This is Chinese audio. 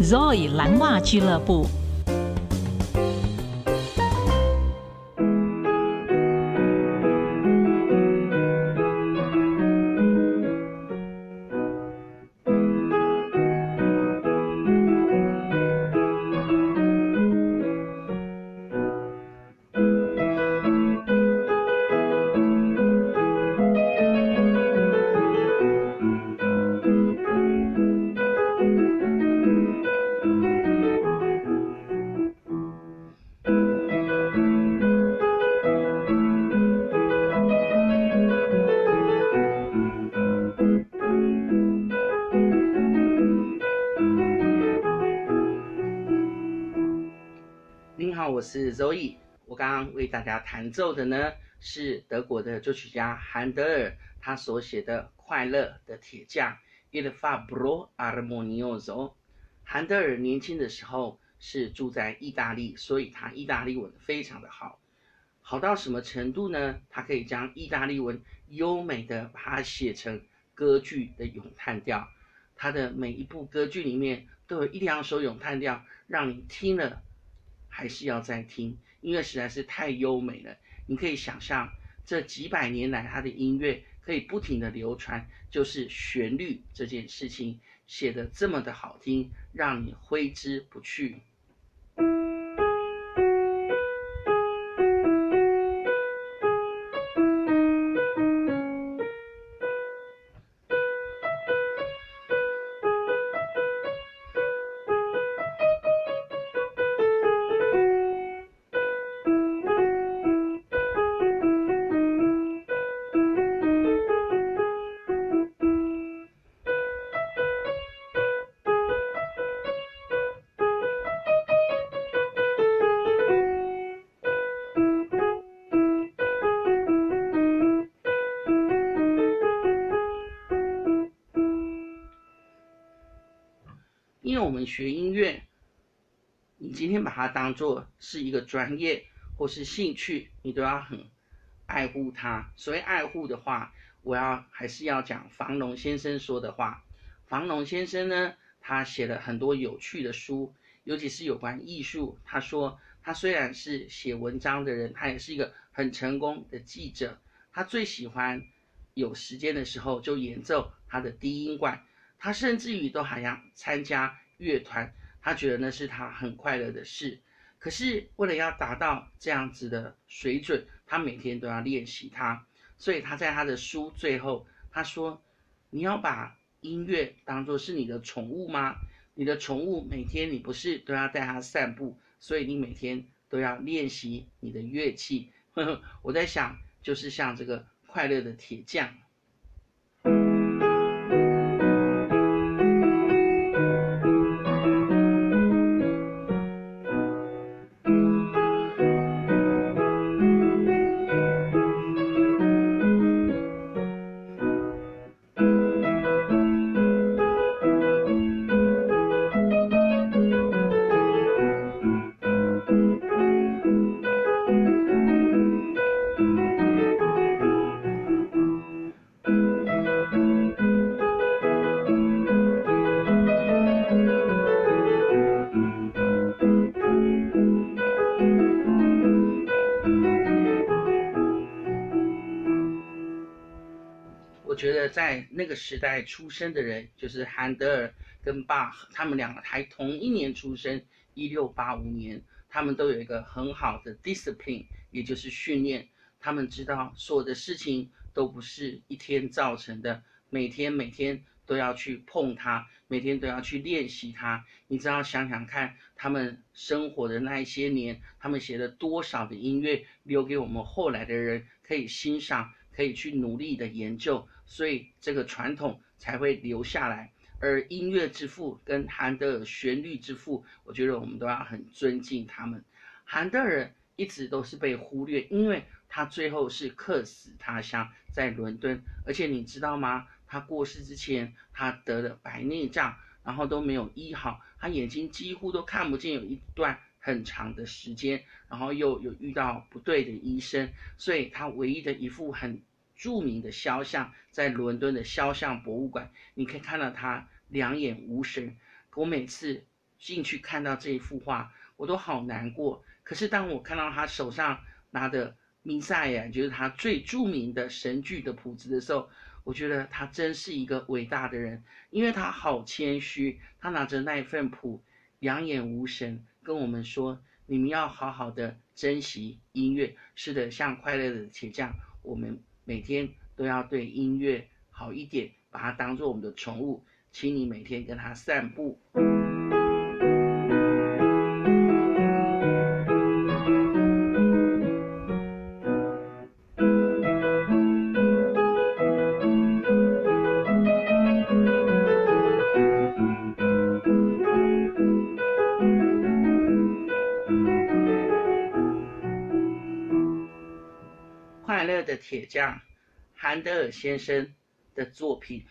Zoe 蓝袜俱乐部。我是周易我刚刚为大家弹奏的呢是德国的作曲家韩德尔他所写的《快乐的铁匠》Il fabbro armonioso。韩德尔年轻的时候是住在意大利，所以他意大利文非常的好，好到什么程度呢？他可以将意大利文优美的把它写成歌剧的咏叹调，他的每一部歌剧里面都有一两首咏叹调，让你听了。还是要再听，音乐实在是太优美了。你可以想象，这几百年来他的音乐可以不停的流传，就是旋律这件事情写得这么的好听，让你挥之不去。我们学音乐，你今天把它当做是一个专业或是兴趣，你都要很爱护它。所谓爱护的话，我要还是要讲房龙先生说的话。房龙先生呢，他写了很多有趣的书，尤其是有关艺术。他说，他虽然是写文章的人，他也是一个很成功的记者。他最喜欢有时间的时候就演奏他的低音管。他甚至于都还要参加乐团，他觉得那是他很快乐的事。可是为了要达到这样子的水准，他每天都要练习它。所以他在他的书最后他说：“你要把音乐当作是你的宠物吗？你的宠物每天你不是都要带它散步，所以你每天都要练习你的乐器。”呵呵，我在想，就是像这个快乐的铁匠。觉得在那个时代出生的人，就是韩德尔跟巴，他们两个还同一年出生，一六八五年，他们都有一个很好的 discipline，也就是训练。他们知道所有的事情都不是一天造成的，每天每天都要去碰它，每天都要去练习它。你只要想想看，他们生活的那一些年，他们写了多少的音乐，留给我们后来的人可以欣赏。可以去努力的研究，所以这个传统才会留下来。而音乐之父跟韩德尔旋律之父，我觉得我们都要很尊敬他们。韩德尔一直都是被忽略，因为他最后是客死他乡，在伦敦。而且你知道吗？他过世之前，他得了白内障，然后都没有医好，他眼睛几乎都看不见，有一段。很长的时间，然后又有遇到不对的医生，所以他唯一的一幅很著名的肖像，在伦敦的肖像博物馆，你可以看到他两眼无神。我每次进去看到这一幅画，我都好难过。可是当我看到他手上拿的弥赛亚，就是他最著名的神剧的谱子的时候，我觉得他真是一个伟大的人，因为他好谦虚，他拿着那一份谱，两眼无神，跟我们说：你们要好好的珍惜音乐。是的，像快乐的铁匠，我们每天都要对音乐好一点，把它当做我们的宠物。请你每天跟它散步。的铁匠，韩德尔先生的作品。